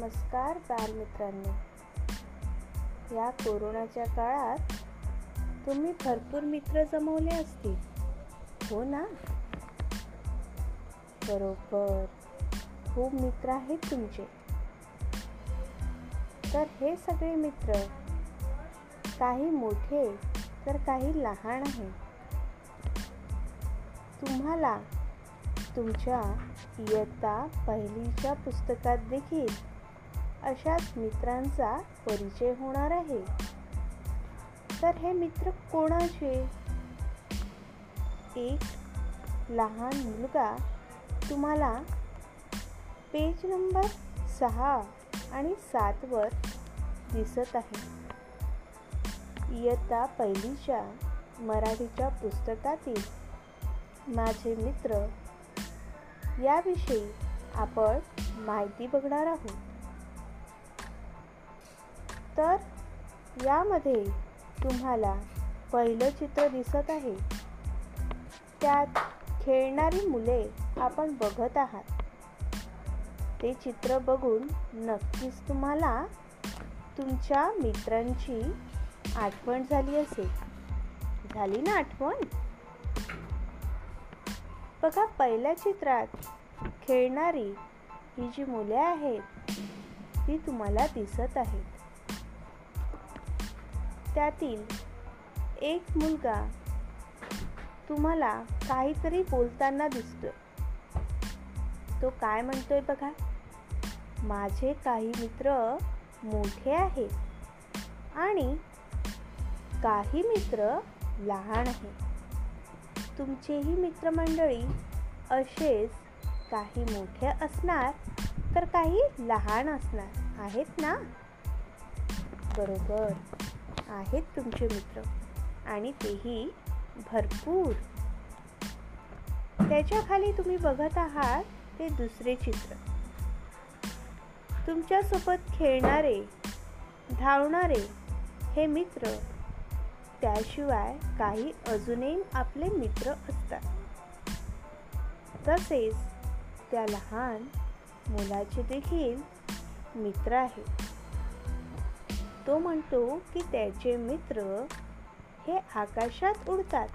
नमस्कार बालमित्रांनो. या कोरोनाच्या काळात तुम्ही भरपूर मित्र जमवले असतील. हो ना? बरोबर. खूप मित्र आहेत तुमचे. तर हे सगळे मित्र काही मोठे तर काही लहान आहे. तुम्हाला तुमच्या इयत्ता पहिलीच्या पुस्तकात देखील अशाच मित्रांचा परिचय होणार आहे. तर हे मित्र कोणाचे? एक लहान मुलगा तुम्हाला पेज नंबर सहा आणि सातवर दिसत आहे. इयत्ता पहिलीच्या मराठीच्या पुस्तकातील माझे मित्र याविषयी आपण माहिती बघणार आहोत. तर यामध्ये तुम्हाला पहिलं चित्र दिसत आहे. त्यात खेळणारी मुले आपण बघत आहात. ते चित्र बघून नक्कीच तुम्हाला तुमच्या मित्रांची आठवण झाली असेल. झाली ना आठवण? बघा पहिल्या चित्रात खेळणारी ही जी मुले आहेत ती तुम्हाला दिसत आहेत. त्यातील एक मुलगा तुम्हाला काहीतरी बोलताना दिसतोय तो काय म्हणतोय बघा? माझे काही मित्र मोठे आहेत आणि काही मित्र लहान आहेत. तुमचेही मित्रमंडळी असेच काही मोठे असणार तर काही लहान असणार. आहेत ना? बरोबर. आहेत तुमचे मित्र. आणि तेही भरपूर. त्याच्याखाली तुम्ही बघत आहात ते दुसरे चित्र. तुमच्यासोबत खेळणारे धावणारे हे मित्र त्याशिवाय काही अजूनही आपले मित्र असतात. तसेच त्या लहान मुलाचे देखील मित्र आहेत. तो म्हणतो की त्याचे मित्र हे आकाशात उडतात.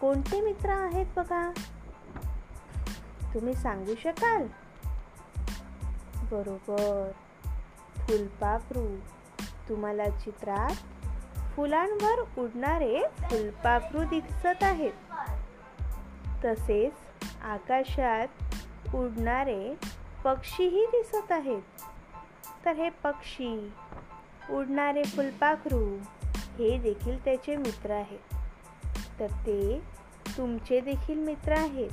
कोणते मित्र आहेत बघा? तुम्ही सांगू शकाल? बरोबर. फुलपाखरू. तुम्हाला चित्रात फुलांवर उडणारे फुलपाखरू दिसत आहेत. तसेच आकाशात उडणारे पक्षीही दिसत आहेत. तर हे पक्षी उडणारे फुलपाखरू हे देखील त्याचे मित्र आहेत. तर ते तुमचे देखील मित्र आहेत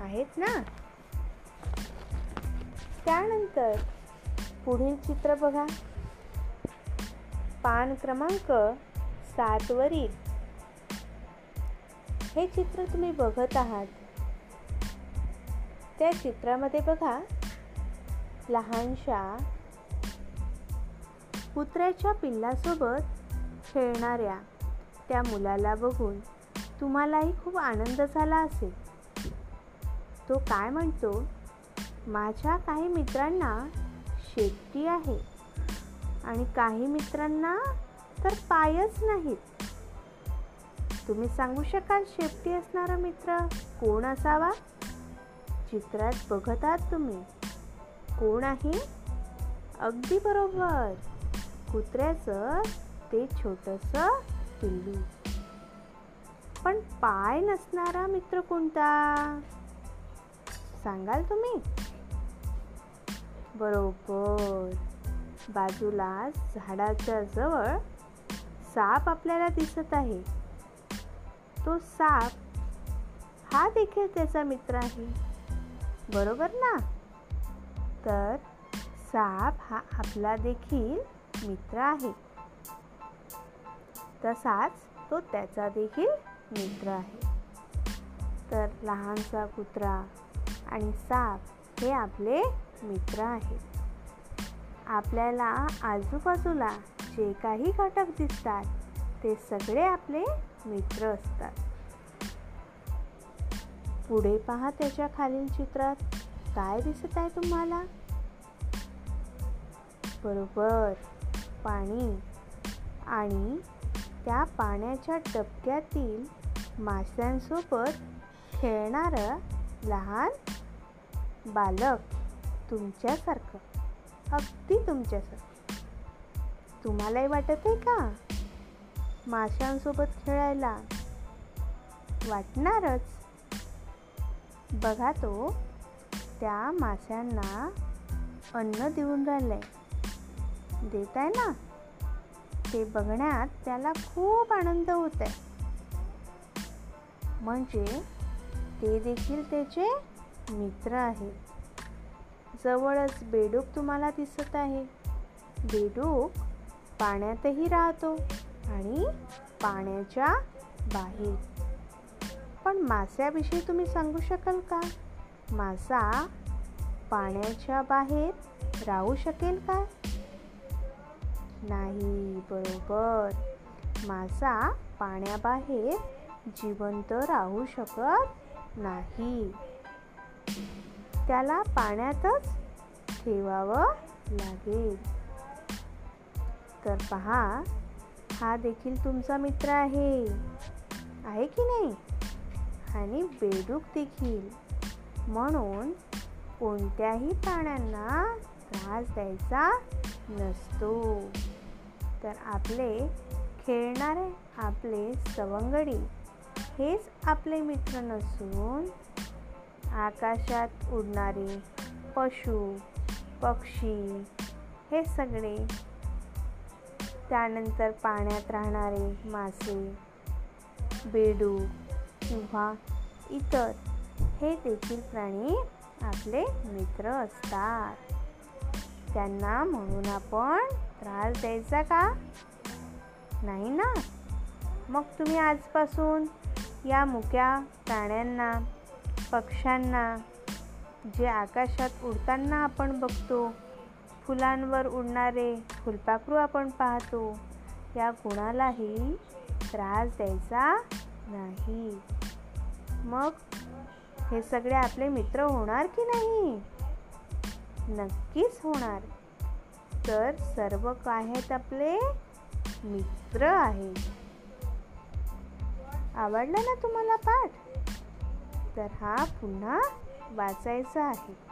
आहेत ना? त्यानंतर पुढील चित्र बघा. पान क्रमांक सातवरील हे चित्र तुम्ही बघत आहात. त्या चित्रामध्ये बघा लहानशा कुत्र्याच्या पिल्लासोबत खेळणाऱ्या त्या मुलाला बघून तुम्हालाही खूप आनंद झाला असेल. तो काय म्हणतो? माझ्या काही मित्रांना शेपटी आहे आणि काही मित्रांना तर पायच नाहीत. तुम्ही सांगू शकाल शेपटी असणारा मित्र कोण असावा? चित्रात बघत आहात तुम्ही. कोण आहे? अगदी बरोबर. कुत्र्याचं ते छोटंसं पिल्लू. पण पाय नसणारा मित्र कोणता? सांगाल तुम्ही? बरोबर. बाजूला झाडाच्या जवळ साप आपल्याला दिसत आहे. तो साप हा देखील त्याचा मित्र आहे. बरोबर ना? तर साप हा आपला देखील मित्र आहे. तसाच तो त्याचा देखील मित्र आहे. तर लहानसा कुत्रा आणि साप हे आपले मित्र आहेत. आपल्याला आजूबाजूला जे काही घटक दिसतात ते सगळे आपले मित्र असतात. पुढे पहा त्याच्या खालील चित्रात काय दिसत आहे तुम्हाला? बरोबर. पाणी आणि त्या पाण्याच्या डबक्यातील माशांसोबत खेळणारं लहान बालक तुमच्यासारखं अगदी तुमच्यासारखं. तुम्हालाही वाटत आहे का? माशांसोबत खेळायला वाटणारच. बघा तो त्या माशांना अन्न देऊन राहिलं आहे देत आहे ना? ते बघण्यात त्याला खूप आनंद होत आहे म्हणजे ते देखील त्याचे मित्र आहेत जवळच बेडूक तुम्हाला दिसत आहे. बेडूक पाण्यातही राहतो आणि पाण्याच्या बाहेर. पण मास्याविषयी तुम्ही सांगू शकाल का? मासा पाण्याच्या बाहेर राहू शकेल का? नाही बरोबर. मासा पाण्याबाहेर जिवंत राहू शकत नाही. त्याला पाण्यातच ठेवावं लागेल. तर पहा हा देखील तुमचा मित्र आहे. आहे की नाही? आणि बेडूक देखील. म्हणून कोणत्याही प्राण्यांना त्रास द्यायचा नसतो. तर आपले खेळणारे आपले सवंगडी हेच आपले मित्र नसून आकाशात उडणारे पशु पक्षी हे सगळे त्यानंतर पाण्यात राहणारे मासे बेडू किंवा इतर हे देखील प्राणी आपले मित्र असतात. त्यांना म्हणून आपण त्रास द्यायचा का? नाही ना. मग तुम्ही आजपासून या मुक्या प्राण्यांना पक्ष्यांना जे आकाशात उडताना आपण बघतो फुलांवर उडणारे फुलपाखरू आपण पाहतो या कुणालाही त्रास द्यायचा नाही. मग हे सगळे आपले मित्र होणार की नाही? नक्कीच होणार. तर सर्व काय आहेत आपले मित्र आहेत आवडला ना तुम्हाला पाठ? तर हा पुन्हा वाचायचा आहे.